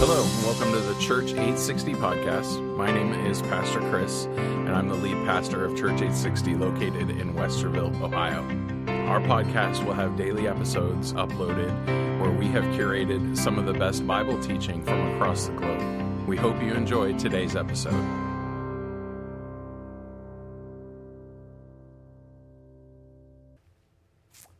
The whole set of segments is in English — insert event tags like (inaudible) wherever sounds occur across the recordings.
Hello, and welcome to the Church 860 podcast. My name is Pastor Khris, and I'm the lead pastor of Church 860 located in Westerville, Ohio. Our podcast will have daily episodes uploaded where we have curated some of the best Bible teaching from across the globe. We hope you enjoyed today's episode.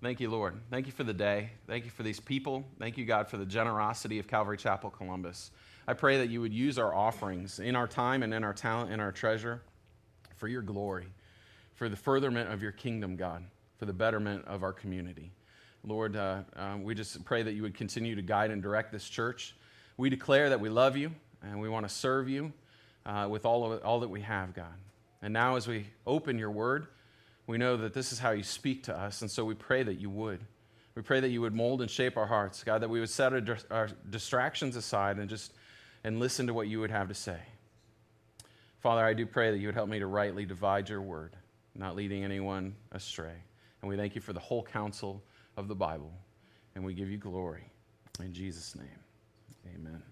Thank you, Lord. Thank you for the day. Thank you for these people. Thank you, God, for the generosity of Calvary Chapel Columbus. I pray that you would use our offerings in our time and in our talent and our treasure for your glory, for the furtherment of your kingdom, God, for the betterment of our community. Lord, uh, uh, we just pray that you would continue to guide and direct this church. We declare that we love you and we want to serve you uh, with all, of, all that we have, God. And now, as we open your word, we know that this is how you speak to us, and so we pray that you would. We pray that you would mold and shape our hearts, God, that we would set our, distractions aside and just and listen to what you would have to say. Father, I do pray that you would help me to rightly divide your word, not leading anyone astray. And we thank you for the whole counsel of the Bible, and we give you glory. In Jesus' name, amen.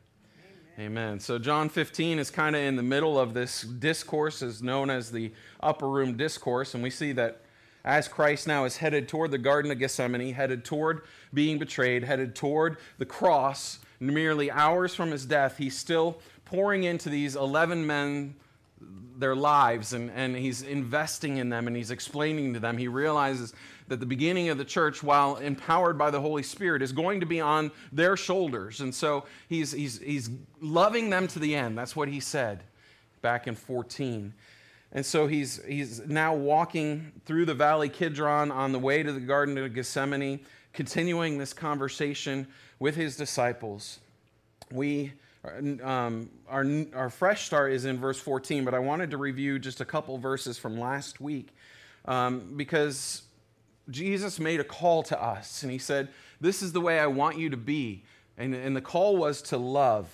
Amen. So, John 15 is kind of in the middle of this discourse, is known as the upper room discourse. And we see that as Christ now is headed toward the Garden of Gethsemane, headed toward being betrayed, headed toward the cross, merely hours from his death, he's still pouring into these 11 men their lives and, and he's investing in them and he's explaining to them. He realizes that the beginning of the church, while empowered by the Holy Spirit, is going to be on their shoulders. And so he's, he's, he's loving them to the end. That's what he said back in 14. And so he's, he's now walking through the Valley Kidron on the way to the Garden of Gethsemane, continuing this conversation with his disciples. We, um, our, our fresh start is in verse 14, but I wanted to review just a couple verses from last week um, because Jesus made a call to us, and he said, This is the way I want you to be. And, and the call was to love.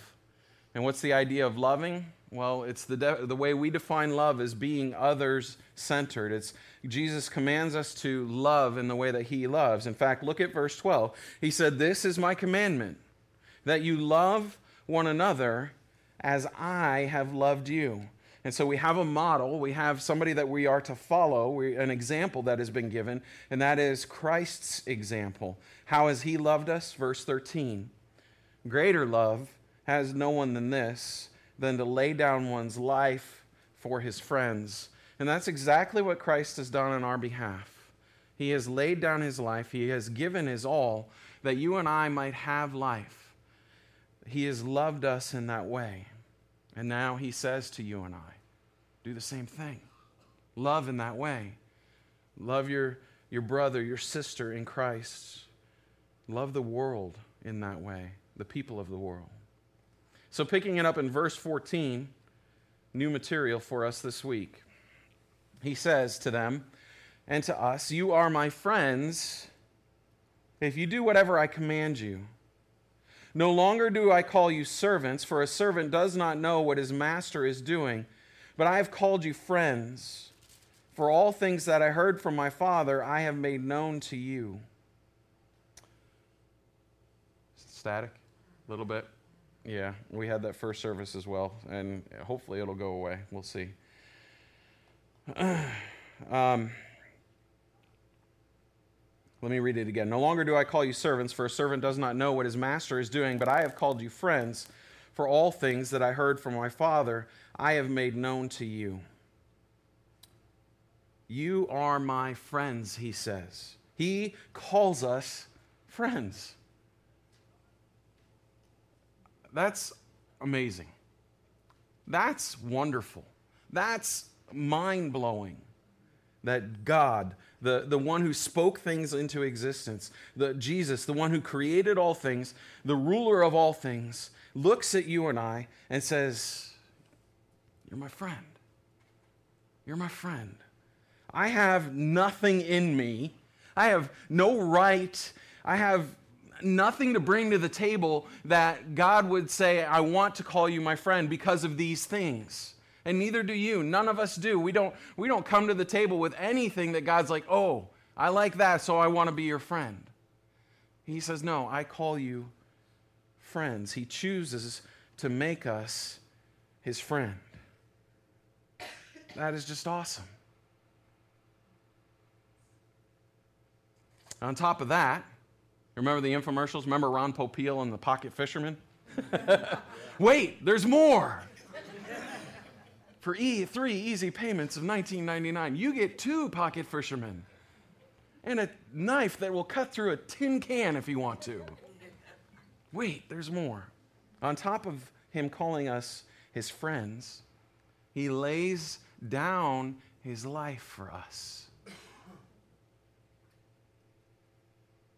And what's the idea of loving? Well, it's the, de- the way we define love as being others centered. It's Jesus commands us to love in the way that he loves. In fact, look at verse 12. He said, This is my commandment, that you love one another as I have loved you. And so we have a model, we have somebody that we are to follow, we, an example that has been given, and that is Christ's example. How has he loved us? Verse 13. Greater love has no one than this, than to lay down one's life for his friends. And that's exactly what Christ has done on our behalf. He has laid down his life, he has given his all that you and I might have life. He has loved us in that way. And now he says to you and I, do the same thing. Love in that way. Love your, your brother, your sister in Christ. Love the world in that way, the people of the world. So, picking it up in verse 14, new material for us this week. He says to them and to us, You are my friends if you do whatever I command you. No longer do I call you servants, for a servant does not know what his master is doing, but I have called you friends. For all things that I heard from my Father, I have made known to you. Static? A little bit? Yeah, we had that first service as well, and hopefully it'll go away. We'll see. (clears throat) um, let me read it again. No longer do I call you servants, for a servant does not know what his master is doing, but I have called you friends, for all things that I heard from my Father I have made known to you. You are my friends, he says. He calls us friends. That's amazing. That's wonderful. That's mind blowing that God the, the one who spoke things into existence, the Jesus, the one who created all things, the ruler of all things, looks at you and I and says, You're my friend. You're my friend. I have nothing in me. I have no right. I have nothing to bring to the table that God would say, I want to call you my friend because of these things and neither do you. None of us do. We don't, we don't come to the table with anything that God's like, oh, I like that, so I want to be your friend. He says, no, I call you friends. He chooses to make us his friend. That is just awesome. On top of that, remember the infomercials? Remember Ron Popeil and the Pocket Fisherman? (laughs) Wait, there's more. For e- three easy payments of $19.99, you get two Pocket Fishermen and a knife that will cut through a tin can if you want to. Wait, there's more. On top of him calling us his friends, he lays down his life for us.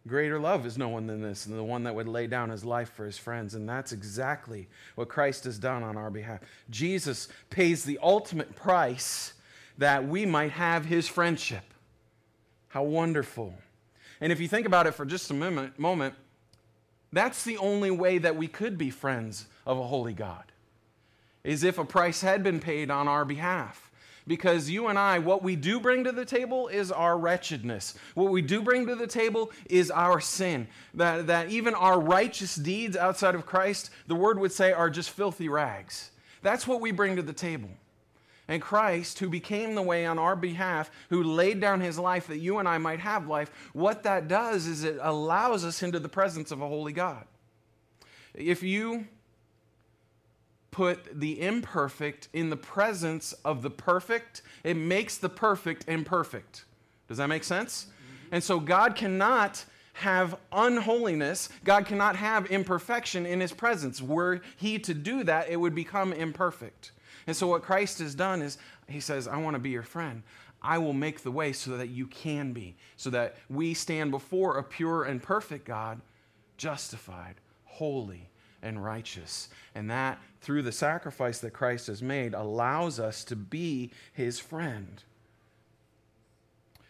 Greater love is no one than this, and the one that would lay down his life for his friends. And that's exactly what Christ has done on our behalf. Jesus pays the ultimate price that we might have his friendship. How wonderful. And if you think about it for just a moment, that's the only way that we could be friends of a holy God, is if a price had been paid on our behalf because you and I, what we do bring to the table is our wretchedness. What we do bring to the table is our sin. That, that even our righteous deeds outside of Christ, the word would say, are just filthy rags. That's what we bring to the table. And Christ, who became the way on our behalf, who laid down his life that you and I might have life, what that does is it allows us into the presence of a holy God. If you put the imperfect in the presence of the perfect, it makes the perfect imperfect. Does that make sense? Mm-hmm. And so God cannot have unholiness, God cannot have imperfection in his presence. Were he to do that, it would become imperfect. And so what Christ has done is he says, I want to be your friend. I will make the way so that you can be, so that we stand before a pure and perfect God, justified, holy, and righteous. And that, through the sacrifice that Christ has made, allows us to be his friend.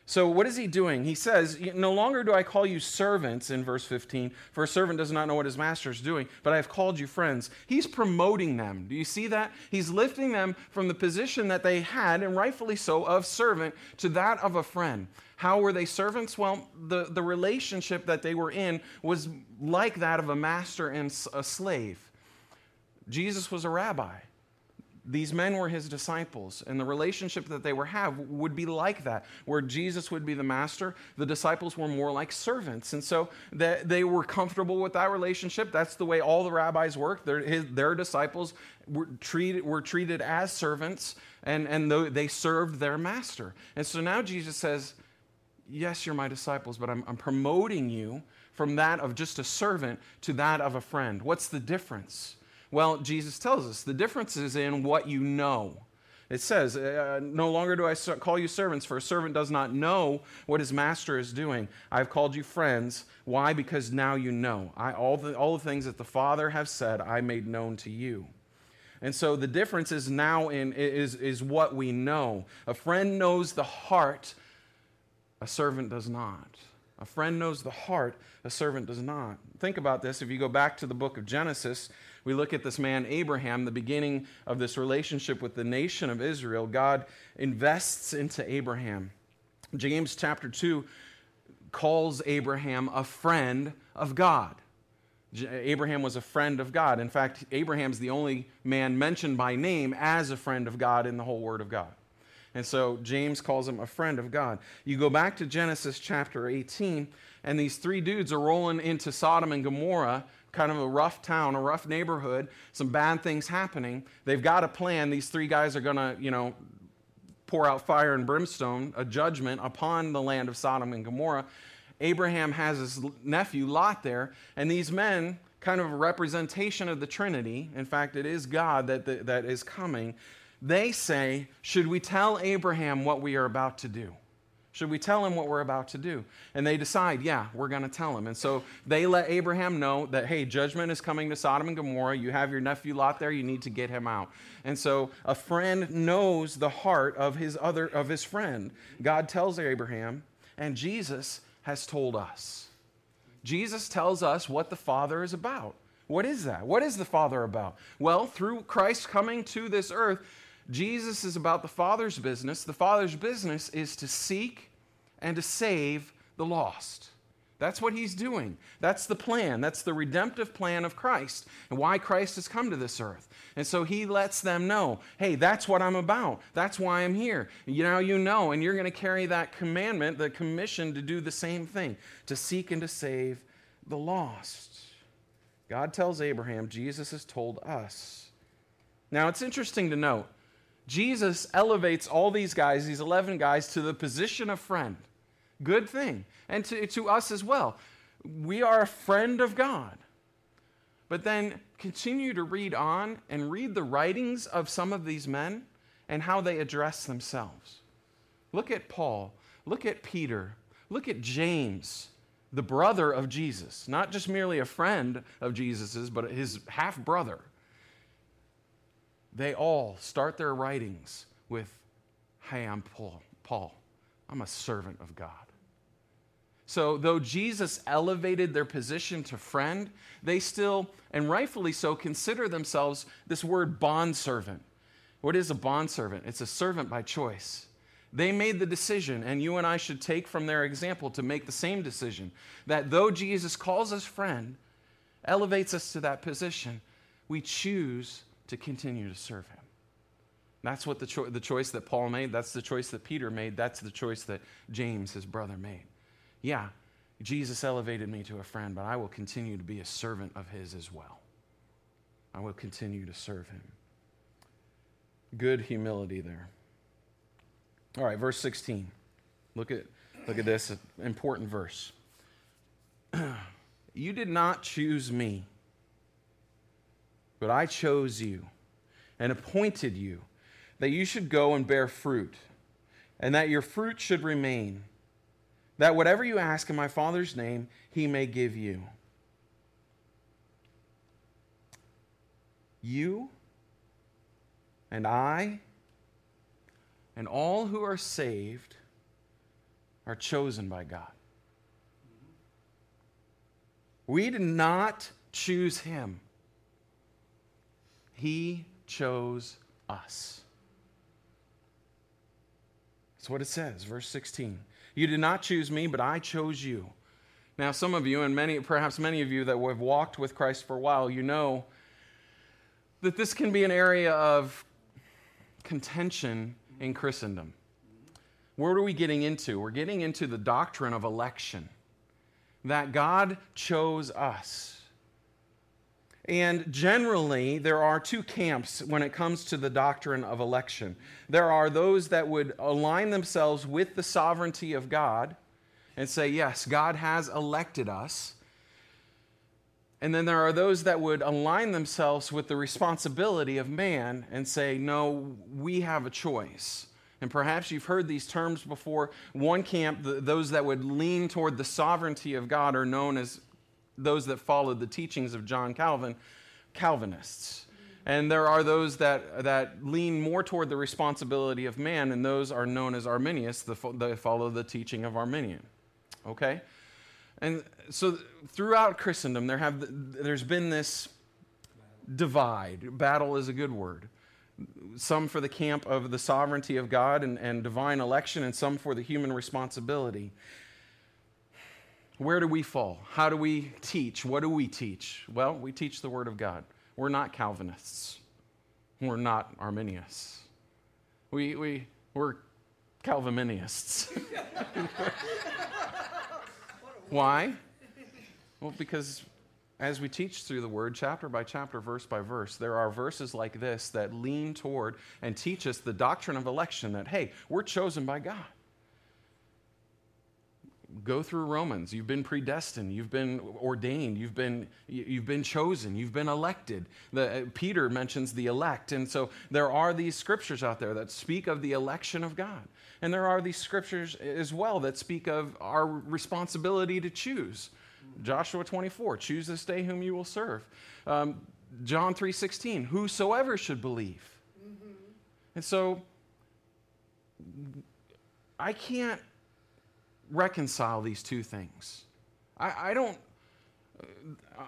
So, what is he doing? He says, No longer do I call you servants in verse 15, for a servant does not know what his master is doing, but I have called you friends. He's promoting them. Do you see that? He's lifting them from the position that they had, and rightfully so, of servant to that of a friend. How were they servants? Well, the, the relationship that they were in was like that of a master and a slave. Jesus was a rabbi. These men were his disciples, and the relationship that they were have would be like that, where Jesus would be the master, the disciples were more like servants, and so they were comfortable with that relationship. That's the way all the rabbis worked. Their, his, their disciples were treated, were treated as servants, and, and they served their master. And so now Jesus says, yes, you're my disciples, but I'm, I'm promoting you from that of just a servant to that of a friend. What's the difference? Well, Jesus tells us the difference is in what you know. It says, uh, No longer do I call you servants, for a servant does not know what his master is doing. I've called you friends. Why? Because now you know. I, all, the, all the things that the Father has said, I made known to you. And so the difference is now in is, is what we know. A friend knows the heart a servant does not. A friend knows the heart, a servant does not. Think about this. If you go back to the book of Genesis, we look at this man, Abraham, the beginning of this relationship with the nation of Israel. God invests into Abraham. James chapter 2 calls Abraham a friend of God. Abraham was a friend of God. In fact, Abraham's the only man mentioned by name as a friend of God in the whole Word of God. And so James calls him a friend of God. You go back to Genesis chapter 18, and these three dudes are rolling into Sodom and Gomorrah, kind of a rough town, a rough neighborhood, some bad things happening. They've got a plan. These three guys are going to, you know, pour out fire and brimstone, a judgment upon the land of Sodom and Gomorrah. Abraham has his nephew Lot there, and these men, kind of a representation of the Trinity, in fact, it is God that, that, that is coming, they say, Should we tell Abraham what we are about to do? Should we tell him what we're about to do? And they decide, yeah, we're going to tell him. And so they let Abraham know that, hey, judgment is coming to Sodom and Gomorrah. You have your nephew Lot there. You need to get him out. And so a friend knows the heart of his other of his friend. God tells Abraham, and Jesus has told us. Jesus tells us what the Father is about. What is that? What is the Father about? Well, through Christ coming to this earth, Jesus is about the Father's business. The Father's business is to seek and to save the lost. That's what he's doing. That's the plan. That's the redemptive plan of Christ and why Christ has come to this earth. And so he lets them know hey, that's what I'm about. That's why I'm here. Now you know, and you're going to carry that commandment, the commission to do the same thing, to seek and to save the lost. God tells Abraham, Jesus has told us. Now it's interesting to note, Jesus elevates all these guys, these 11 guys, to the position of friend. Good thing. And to, to us as well. We are a friend of God. But then continue to read on and read the writings of some of these men and how they address themselves. Look at Paul. Look at Peter. Look at James, the brother of Jesus. Not just merely a friend of Jesus's, but his half brother. They all start their writings with, Hey, I'm Paul. Paul. I'm a servant of God. So, though Jesus elevated their position to friend, they still, and rightfully so, consider themselves this word bondservant. What is a bondservant? It's a servant by choice. They made the decision, and you and I should take from their example to make the same decision that though Jesus calls us friend, elevates us to that position, we choose to continue to serve him. That's what the, cho- the choice that Paul made. That's the choice that Peter made. That's the choice that James, his brother, made. Yeah, Jesus elevated me to a friend, but I will continue to be a servant of his as well. I will continue to serve him. Good humility there. All right, verse 16. Look at, look at this important verse. (clears throat) you did not choose me, but I chose you and appointed you that you should go and bear fruit, and that your fruit should remain, that whatever you ask in my Father's name, he may give you. You and I and all who are saved are chosen by God. We did not choose him, he chose us. That's what it says, verse 16. You did not choose me, but I chose you. Now, some of you, and many, perhaps many of you that have walked with Christ for a while, you know that this can be an area of contention in Christendom. What are we getting into? We're getting into the doctrine of election, that God chose us. And generally, there are two camps when it comes to the doctrine of election. There are those that would align themselves with the sovereignty of God and say, yes, God has elected us. And then there are those that would align themselves with the responsibility of man and say, no, we have a choice. And perhaps you've heard these terms before. One camp, those that would lean toward the sovereignty of God, are known as those that followed the teachings of John Calvin, Calvinists. And there are those that, that lean more toward the responsibility of man, and those are known as Arminians, they follow the teaching of Arminius. Okay? And so throughout Christendom, there have, there's been this divide. Battle is a good word. Some for the camp of the sovereignty of God and, and divine election, and some for the human responsibility. Where do we fall? How do we teach? What do we teach? Well, we teach the Word of God. We're not Calvinists. We're not Arminians. We, we, we're Calvinists. (laughs) Why? Well, because as we teach through the Word, chapter by chapter, verse by verse, there are verses like this that lean toward and teach us the doctrine of election that, hey, we're chosen by God go through Romans. You've been predestined. You've been ordained. You've been, you've been chosen. You've been elected. The, uh, Peter mentions the elect. And so there are these scriptures out there that speak of the election of God. And there are these scriptures as well that speak of our responsibility to choose. Joshua 24, choose this day whom you will serve. Um, John 3.16, whosoever should believe. Mm-hmm. And so I can't reconcile these two things. I, I don't.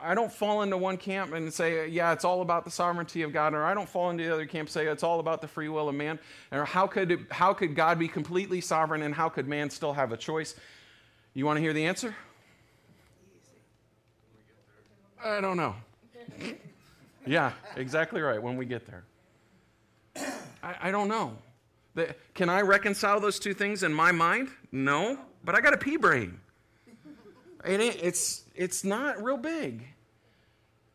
I don't fall into one camp and say, yeah, it's all about the sovereignty of God, or I don't fall into the other camp and say it's all about the free will of man, or how could, it, how could God be completely sovereign and how could man still have a choice? You want to hear the answer? I don't know. (laughs) yeah, exactly right, when we get there. I, I don't know. The, can I reconcile those two things in my mind? No, but I got a pea brain. It, it's, it's not real big.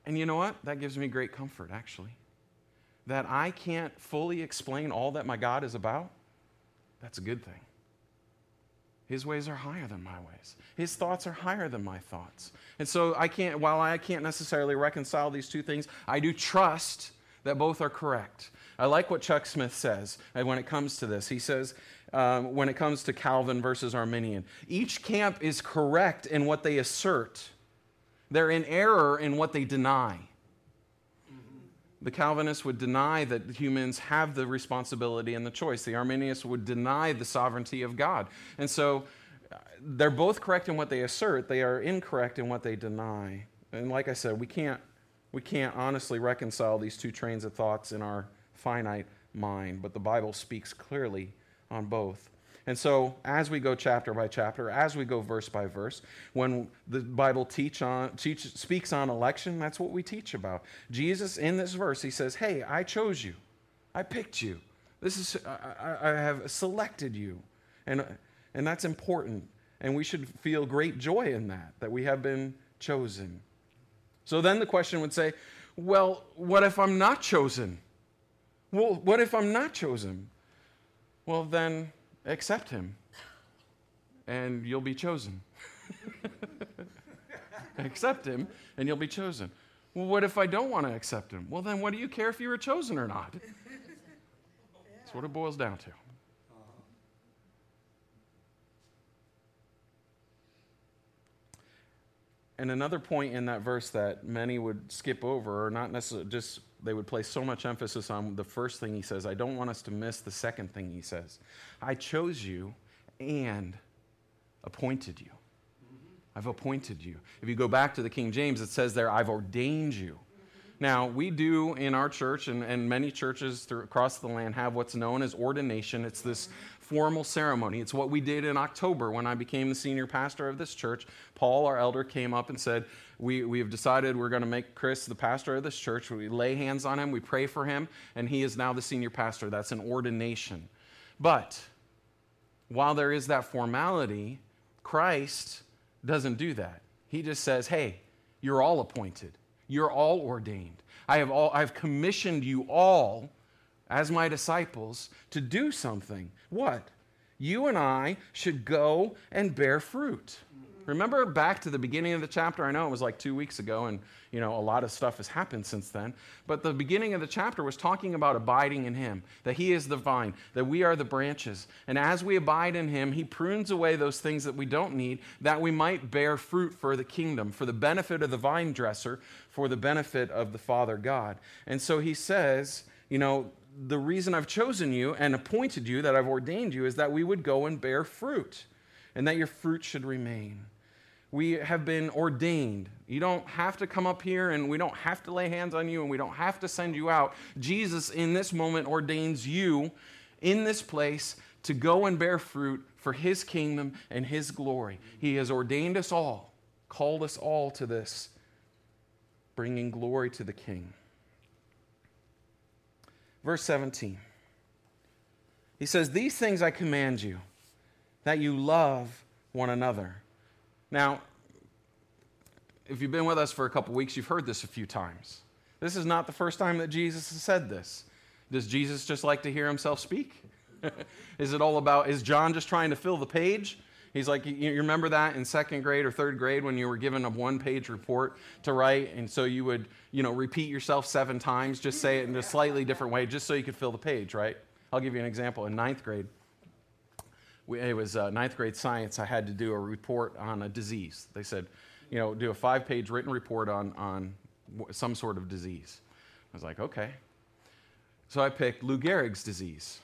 And you know what? That gives me great comfort, actually. That I can't fully explain all that my God is about, that's a good thing. His ways are higher than my ways. His thoughts are higher than my thoughts. And so I can't, while I can't necessarily reconcile these two things, I do trust that both are correct. I like what Chuck Smith says when it comes to this. He says, um, when it comes to Calvin versus Arminian, each camp is correct in what they assert, they're in error in what they deny. The Calvinists would deny that humans have the responsibility and the choice. The Arminians would deny the sovereignty of God. And so uh, they're both correct in what they assert, they are incorrect in what they deny. And like I said, we can't, we can't honestly reconcile these two trains of thoughts in our finite mind, but the Bible speaks clearly on both. And so, as we go chapter by chapter, as we go verse by verse, when the Bible teach on, teach, speaks on election, that's what we teach about. Jesus, in this verse, he says, Hey, I chose you. I picked you. This is, I, I have selected you. And, and that's important. And we should feel great joy in that, that we have been chosen. So then the question would say, Well, what if I'm not chosen? Well, what if I'm not chosen? Well, then accept him and you'll be chosen. (laughs) accept him and you'll be chosen. Well, what if I don't want to accept him? Well, then what do you care if you were chosen or not? That's what it boils down to. And another point in that verse that many would skip over, or not necessarily just they would place so much emphasis on the first thing he says. I don't want us to miss the second thing he says. I chose you and appointed you. I've appointed you. If you go back to the King James, it says there, I've ordained you. Now, we do in our church, and, and many churches across the land have what's known as ordination. It's this formal ceremony. It's what we did in October when I became the senior pastor of this church. Paul, our elder, came up and said, We, we have decided we're going to make Khris the pastor of this church. We lay hands on him, we pray for him, and he is now the senior pastor. That's an ordination. But while there is that formality, Christ doesn't do that. He just says, Hey, you're all appointed, you're all ordained. I have, all, I have commissioned you all as my disciples to do something. What? You and I should go and bear fruit. Remember back to the beginning of the chapter? I know it was like two weeks ago, and you know a lot of stuff has happened since then. But the beginning of the chapter was talking about abiding in Him, that He is the vine, that we are the branches, and as we abide in Him, He prunes away those things that we don't need, that we might bear fruit for the kingdom, for the benefit of the vine dresser, for the benefit of the Father God. And so He says, you know, the reason I've chosen you and appointed you, that I've ordained you, is that we would go and bear fruit and that your fruit should remain. We have been ordained. You don't have to come up here and we don't have to lay hands on you and we don't have to send you out. Jesus, in this moment, ordains you in this place to go and bear fruit for his kingdom and his glory. He has ordained us all, called us all to this, bringing glory to the King. Verse 17. He says, These things I command you, that you love one another. Now, if you've been with us for a couple weeks, you've heard this a few times. This is not the first time that Jesus has said this. Does Jesus just like to hear himself speak? (laughs) is it all about, is John just trying to fill the page? He's like, you remember that in second grade or third grade when you were given a one page report to write? And so you would, you know, repeat yourself seven times, just say it in a slightly different way, just so you could fill the page, right? I'll give you an example. In ninth grade, we, it was uh, ninth grade science. I had to do a report on a disease. They said, you know, do a five page written report on, on some sort of disease. I was like, okay. So I picked Lou Gehrig's disease.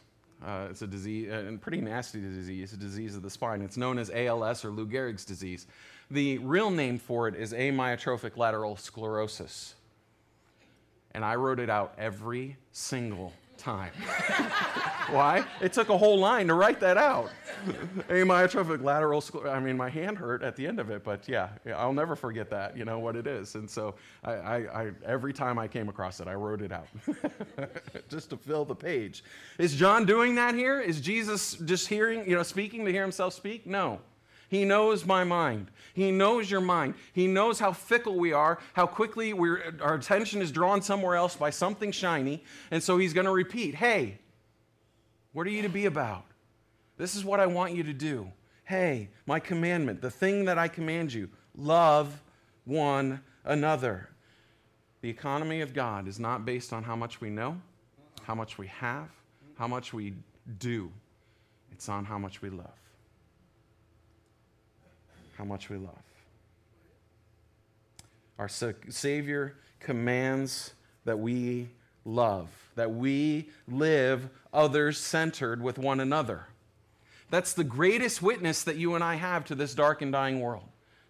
Uh, it's a disease, uh, and pretty nasty disease, It's a disease of the spine. It's known as ALS or Lou Gehrig's disease. The real name for it is amyotrophic lateral sclerosis. And I wrote it out every single time. (laughs) Why? It took a whole line to write that out. (laughs) Amyotrophic lateral sclerosis. I mean, my hand hurt at the end of it, but yeah, I'll never forget that, you know, what it is. And so I, I, I every time I came across it, I wrote it out (laughs) just to fill the page. Is John doing that here? Is Jesus just hearing, you know, speaking to hear himself speak? No. He knows my mind. He knows your mind. He knows how fickle we are, how quickly our attention is drawn somewhere else by something shiny. And so he's going to repeat Hey, what are you to be about? This is what I want you to do. Hey, my commandment, the thing that I command you, love one another. The economy of God is not based on how much we know, how much we have, how much we do. It's on how much we love how much we love. Our Savior commands that we love, that we live others centered with one another. That's the greatest witness that you and I have to this dark and dying world.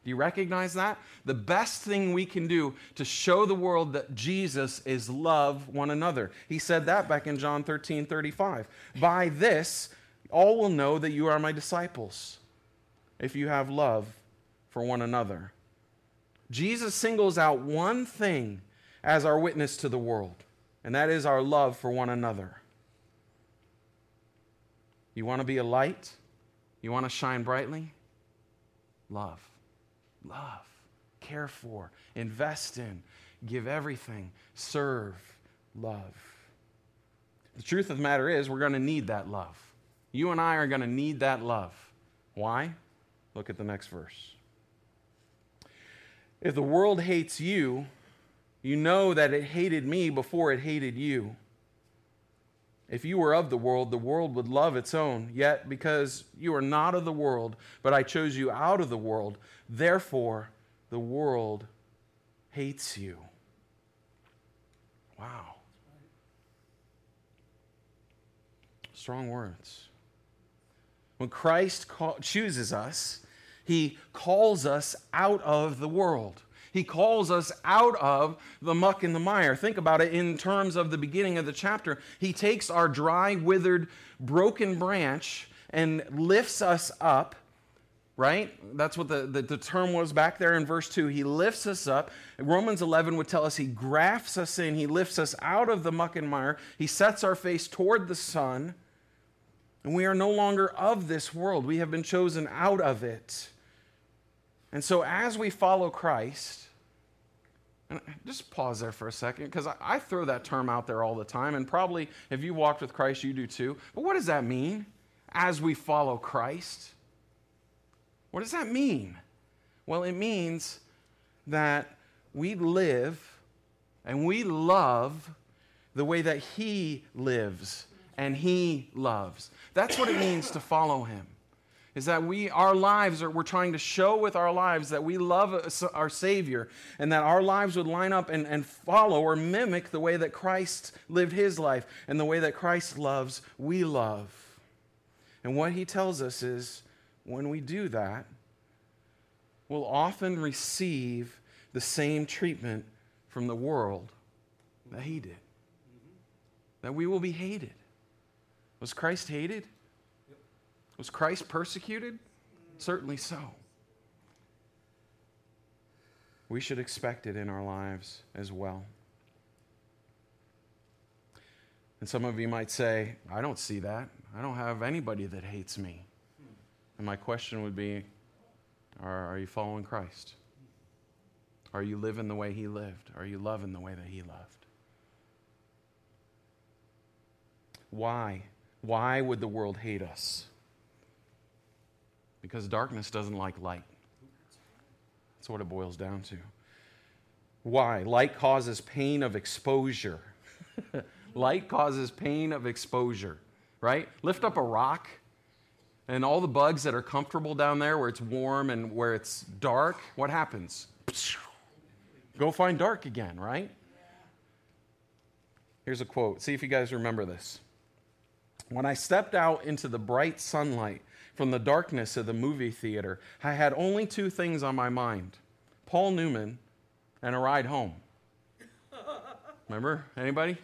Do you recognize that? The best thing we can do to show the world that Jesus is love one another. He said that back in John 13 35. By this, all will know that you are my disciples if you have love for one another. Jesus singles out one thing as our witness to the world, and that is our love for one another. You want to be a light? You want to shine brightly? Love. Love. Care for. Invest in. Give everything. Serve. Love. The truth of the matter is, we're going to need that love. You and I are going to need that love. Why? Look at the next verse. If the world hates you, you know that it hated me before it hated you. If you were of the world, the world would love its own. Yet, because you are not of the world, but I chose you out of the world, therefore the world hates you. Wow. Strong words. When Christ chooses us, he calls us out of the world. He calls us out of the muck and the mire. Think about it in terms of the beginning of the chapter. He takes our dry, withered, broken branch and lifts us up, right? That's what the, the, the, term was back there in verse 2. He lifts us up. Romans 11 would tell us he grafts us in, he lifts us out of the muck and mire, he sets our face toward the sun, and we are no longer of this world. We have been chosen out of it. And so, as we follow Christ, and just pause there for a second, because I, I, throw that term out there all the time, and probably if you walked with Christ, you do too. But what does that mean? As we follow Christ? What does that mean? Well, it means that we live and we love the way that He lives and He loves. That's what it means to follow Him is that we our lives are we're trying to show with our lives that we love our savior and that our lives would line up and, and follow or mimic the way that christ lived his life and the way that christ loves we love. And what he tells us is when we do that we'll often receive the same treatment from the world that he did. That we will be hated. Was christ hated was Christ persecuted? Certainly so. We should expect it in our lives as well. And some of you might say, I don't see that. I don't have anybody that hates me. And my question would be Are, are you following Christ? Are you living the way he lived? Are you loving the way that he loved? Why? Why would the world hate us? Because darkness doesn't like light. That's what it boils down to. Why? Light causes pain of exposure. (laughs) light causes pain of exposure, right? Lift up a rock, and all the bugs that are comfortable down there where it's warm and where it's dark, what happens? Go find dark again, right? Here's a quote. See if you guys remember this. When I stepped out into the bright sunlight, from the darkness of the movie theater, I had only two things on my mind Paul Newman and a ride home. Remember? Anybody?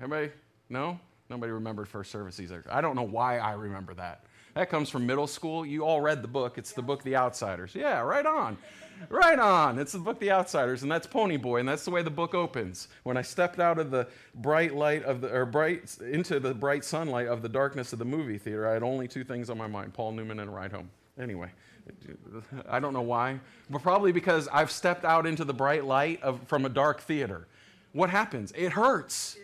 Anybody? No? Nobody remembered first service either. I don't know why I remember that. That comes from middle school. You all read the book. It's the book The Outsiders. Yeah, right on. Right on. It's the book The Outsiders, and that's Ponyboy, and that's the way the book opens. When I stepped out of the bright light of the, or bright, into the bright sunlight of the darkness of the movie theater, I had only two things on my mind Paul Newman and a ride home. Anyway, I don't know why, but probably because I've stepped out into the bright light of, from a dark theater. What happens? It hurts.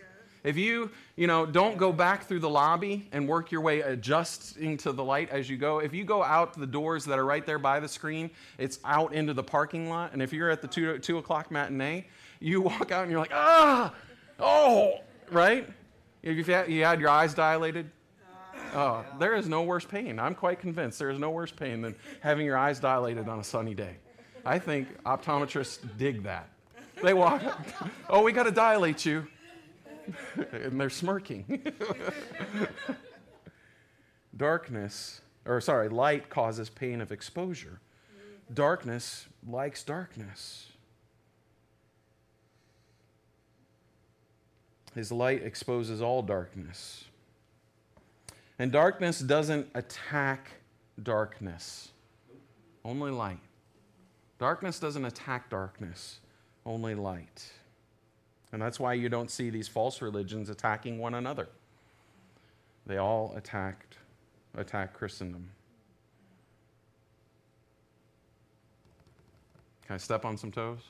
If you, you know, don't go back through the lobby and work your way adjusting to the light as you go, if you go out the doors that are right there by the screen, it's out into the parking lot. And if you're at the two, two o'clock matinee, you walk out and you're like, ah, oh, right? If you had, you had your eyes dilated, oh, there is no worse pain. I'm quite convinced there is no worse pain than having your eyes dilated on a sunny day. I think optometrists dig that. They walk, (laughs) oh, we got to dilate you. (laughs) and they're smirking. (laughs) Darkness, or sorry, light causes pain of exposure. Darkness likes darkness. His light exposes all darkness. And darkness doesn't attack darkness, only light. Darkness doesn't attack darkness, only light. And that's why you don't see these false religions attacking one another. They all attacked, attack Christendom. Can I step on some toes?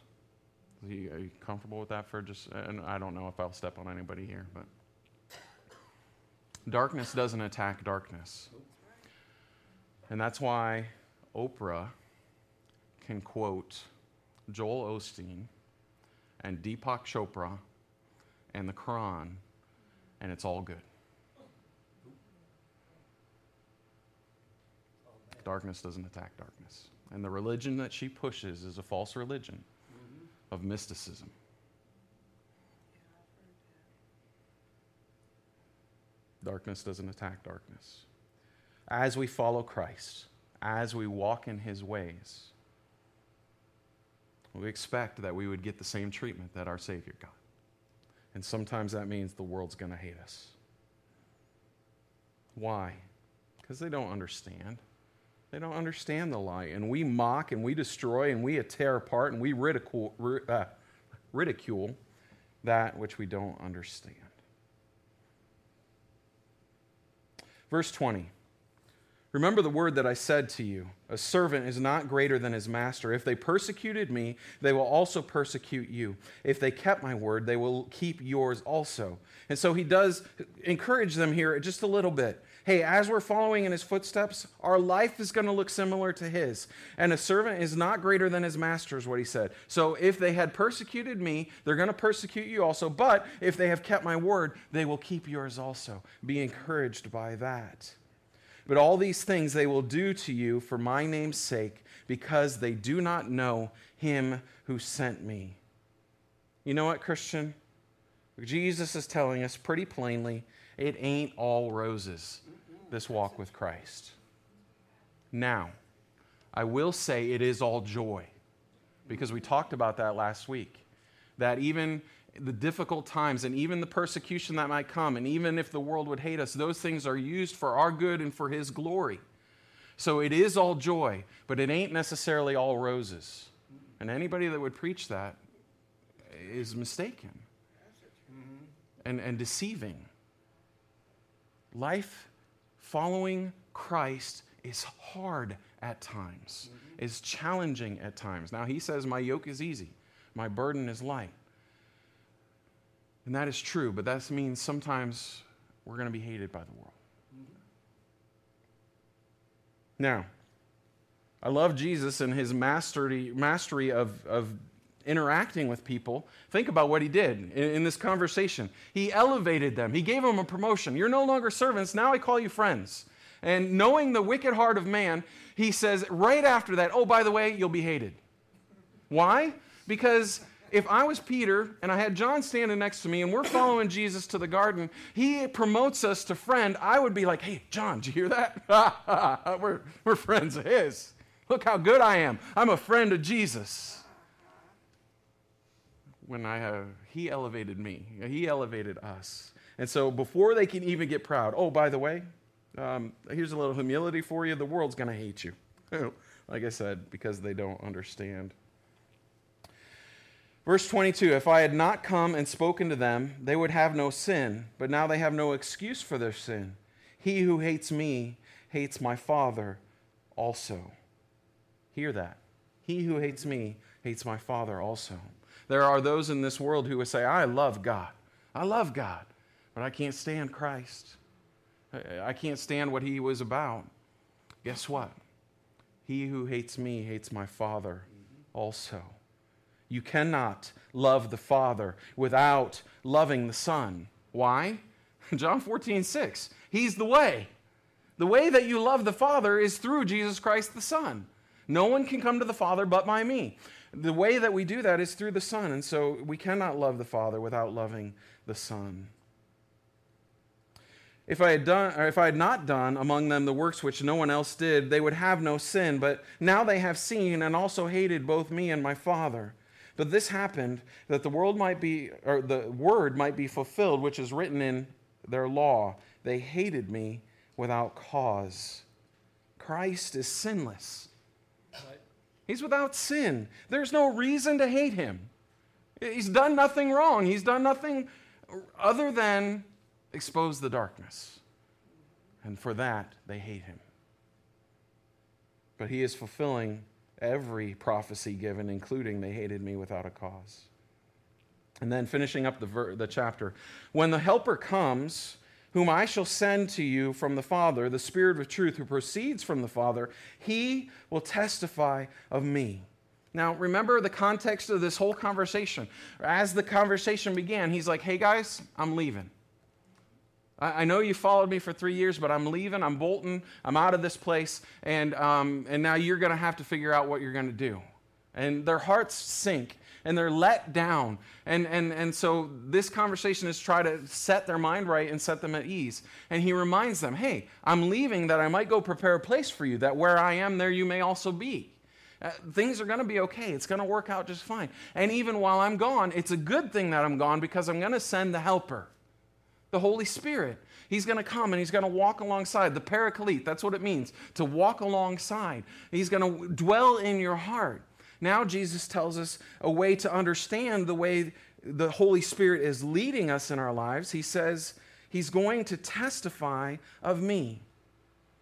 Are you, are you comfortable with that for just, and I don't know if I'll step on anybody here, but darkness doesn't attack darkness. And that's why Oprah can quote Joel Osteen and Deepak Chopra and the Quran, and it's all good. Darkness doesn't attack darkness. And the religion that she pushes is a false religion mm-hmm. of mysticism. Darkness doesn't attack darkness. As we follow Christ, as we walk in his ways, we expect that we would get the same treatment that our Savior got. And sometimes that means the world's going to hate us. Why? Because they don't understand. They don't understand the light. And we mock and we destroy and we tear apart and we ridicule, uh, ridicule that which we don't understand. Verse 20. Remember the word that I said to you a servant is not greater than his master. If they persecuted me, they will also persecute you. If they kept my word, they will keep yours also. And so he does encourage them here just a little bit. Hey, as we're following in his footsteps, our life is going to look similar to his. And a servant is not greater than his master, is what he said. So if they had persecuted me, they're going to persecute you also. But if they have kept my word, they will keep yours also. Be encouraged by that. But all these things they will do to you for my name's sake, because they do not know him who sent me. You know what, Christian? Jesus is telling us pretty plainly it ain't all roses, this walk with Christ. Now, I will say it is all joy, because we talked about that last week. That even the difficult times and even the persecution that might come, and even if the world would hate us, those things are used for our good and for His glory. So it is all joy, but it ain't necessarily all roses. And anybody that would preach that is mistaken and, and deceiving. Life following Christ is hard at times, is challenging at times. Now, he says, My yoke is easy, my burden is light. And that is true, but that means sometimes we're going to be hated by the world. Now, I love Jesus and his mastery, mastery of, of interacting with people. Think about what he did in, in, this conversation. He elevated them, he gave them a promotion. You're no longer servants, now I call you friends. And knowing the wicked heart of man, he says right after that, oh, by the way, you'll be hated. Why? Because if I was Peter and I had John standing next to me and we're following Jesus to the garden, he promotes us to friend, I would be like, hey, John, did you hear that? (laughs) we're, we're friends of his. Look how good I am. I'm a friend of Jesus. When I have, he elevated me, he elevated us. And so before they can even get proud, oh, by the way, um, here's a little humility for you the world's going to hate you. (laughs) like I said, because they don't understand. Verse 22 If I had not come and spoken to them, they would have no sin, but now they have no excuse for their sin. He who hates me hates my Father also. Hear that. He who hates me hates my Father also. There are those in this world who would say, I love God. I love God, but I can't stand Christ. I can't stand what he was about. Guess what? He who hates me hates my Father also. You cannot love the Father without loving the Son. Why? (laughs) John 14, 6. He's the way. The way that you love the Father is through Jesus Christ the Son. No one can come to the Father but by me. The way that we do that is through the Son, and so we cannot love the Father without loving the Son. If I had done or if I had not done among them the works which no one else did, they would have no sin, but now they have seen and also hated both me and my Father. But this happened that the world might be, or the word might be fulfilled, which is written in their law. They hated me without cause. Christ is sinless. He's without sin. There's no reason to hate him. He's done nothing wrong. He's done nothing other than expose the darkness. And for that, they hate him. But he is fulfilling every prophecy given, including they hated me without a cause. And then finishing up the, ver- the chapter when the Helper comes, whom I shall send to you from the Father, the Spirit of truth who proceeds from the Father, he will testify of me. Now, remember the context of this whole conversation. As the conversation began, he's like, hey guys, I'm leaving. I, know you followed me for three years, but I'm leaving. I'm bolting. I'm out of this place. And, um, and now you're going to have to figure out what you're going to do. And their hearts sink and they're let down. And, and, and so this conversation is try to set their mind right and set them at ease. And he reminds them, hey, I'm leaving that I might go prepare a place for you, that where I am, there you may also be. Uh, things are going to be okay. It's going to work out just fine. And even while I'm gone, it's a good thing that I'm gone because I'm going to send the helper the Holy Spirit. He's going to come and he's going to walk alongside. The paraclete, that's what it means to walk alongside. He's going to dwell in your heart. Now, Jesus tells us a way to understand the way the Holy Spirit is leading us in our lives. He says, He's going to testify of me.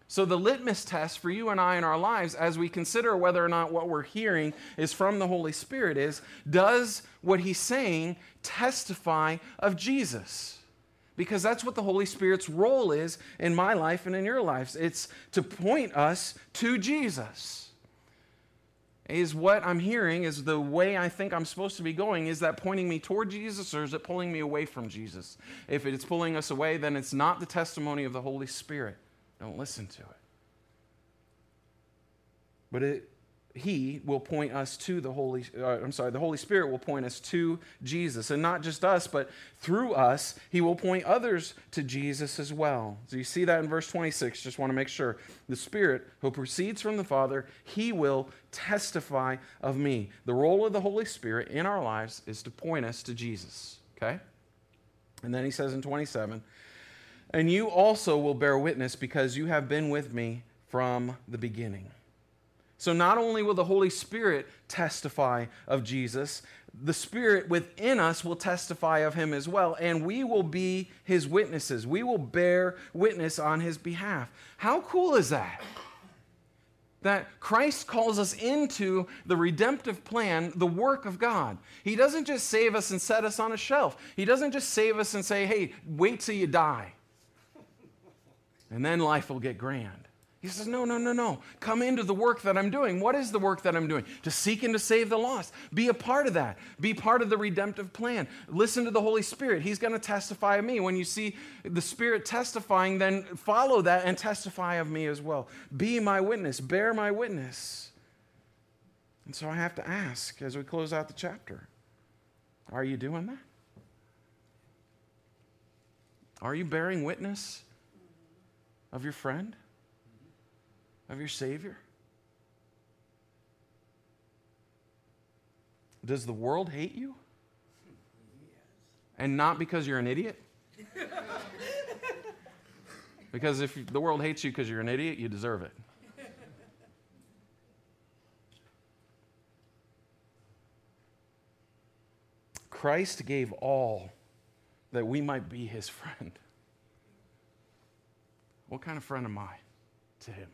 So, the litmus test for you and I in our lives, as we consider whether or not what we're hearing is from the Holy Spirit, is does what He's saying testify of Jesus? Because that's what the Holy Spirit's role is in my life and in your lives. It's to point us to Jesus. Is what I'm hearing, is the way I think I'm supposed to be going, is that pointing me toward Jesus or is it pulling me away from Jesus? If it's pulling us away, then it's not the testimony of the Holy Spirit. Don't listen to it. But it he will point us to the Holy, uh, I'm sorry, the Holy Spirit will point us to Jesus. And not just us, but through us, He will point others to Jesus as well. So you see that in verse 26. Just want to make sure. The Spirit who proceeds from the Father, He will testify of me. The role of the Holy Spirit in our lives is to point us to Jesus. Okay? And then He says in 27, and you also will bear witness because you have been with me from the beginning. So not only will the Holy Spirit testify of Jesus, the Spirit within us will testify of him as well, and we will be his witnesses. We will bear witness on his behalf. How cool is that? That Christ calls us into the redemptive plan, the work of God. He doesn't just save us and set us on a shelf. He doesn't just save us and say, hey, wait till you die, and then life will get grand. He says, No, no, no, no. Come into the work that I'm doing. What is the work that I'm doing? To seek and to save the lost. Be a part of that. Be part of the redemptive plan. Listen to the Holy Spirit. He's going to testify of me. When you see the Spirit testifying, then follow that and testify of me as well. Be my witness. Bear my witness. And so I have to ask as we close out the chapter are you doing that? Are you bearing witness of your friend? Of your Savior? Does the world hate you? And not because you're an idiot? (laughs) Because if the world hates you because you're an idiot, you deserve it. Christ gave all that we might be his friend. What kind of friend am I to him?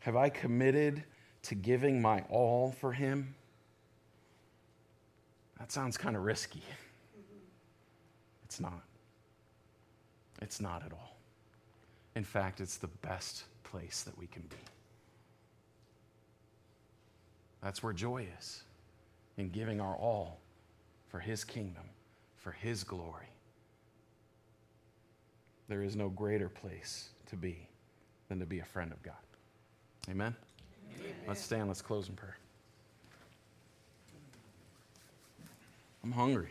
Have I committed to giving my all for him? That sounds kind of risky. It's not. It's not at all. In fact, it's the best place that we can be. That's where joy is in giving our all for His kingdom, for His glory. There is no greater place to be than to be a friend of God. Amen? Amen. Let's stand, let's close in prayer. I'm hungry.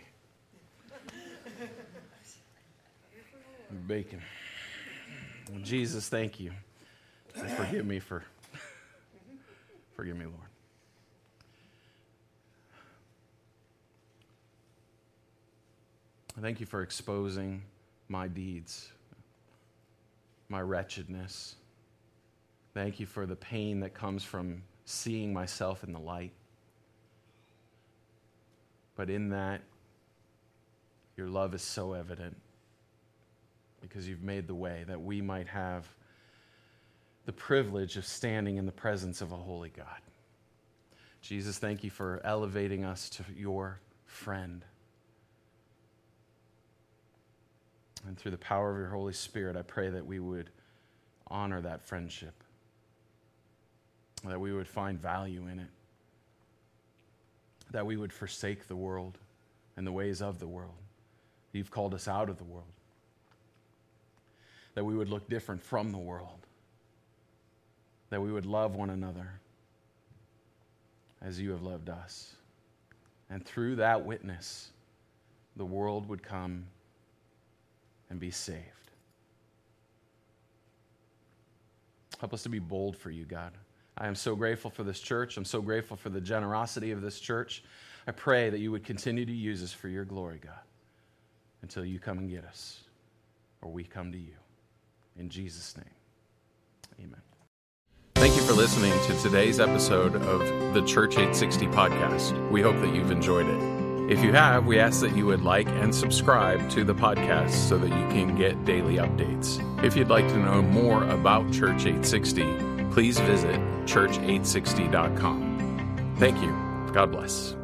Bacon. Jesus, thank you. Forgive me for forgive me, Lord. Thank you for exposing my deeds, my wretchedness. Thank you for the pain that comes from seeing myself in the light. But in that, your love is so evident because you've made the way that we might have the privilege of standing in the presence of a holy God. Jesus, thank you for elevating us to your friend. And through the power of your Holy Spirit, I pray that we would honor that friendship, that we would find value in it, that we would forsake the world and the ways of the world. You've called us out of the world that we would look different from the world, that we would love one another as you have loved us. And through that witness, the world would come and be saved. Help us to be bold for you, God. I am so grateful for this church. I'm so grateful for the generosity of this church. I pray that you would continue to use us for your glory, God, until you come and get us or we come to you. In Jesus' name, amen. Thank you for listening to today's episode of the Church 860 podcast. We hope that you've enjoyed it. If you have, we ask that you would like and subscribe to the podcast so that you can get daily updates. If you'd like to know more about Church 860, please visit church860.com. Thank you. God bless.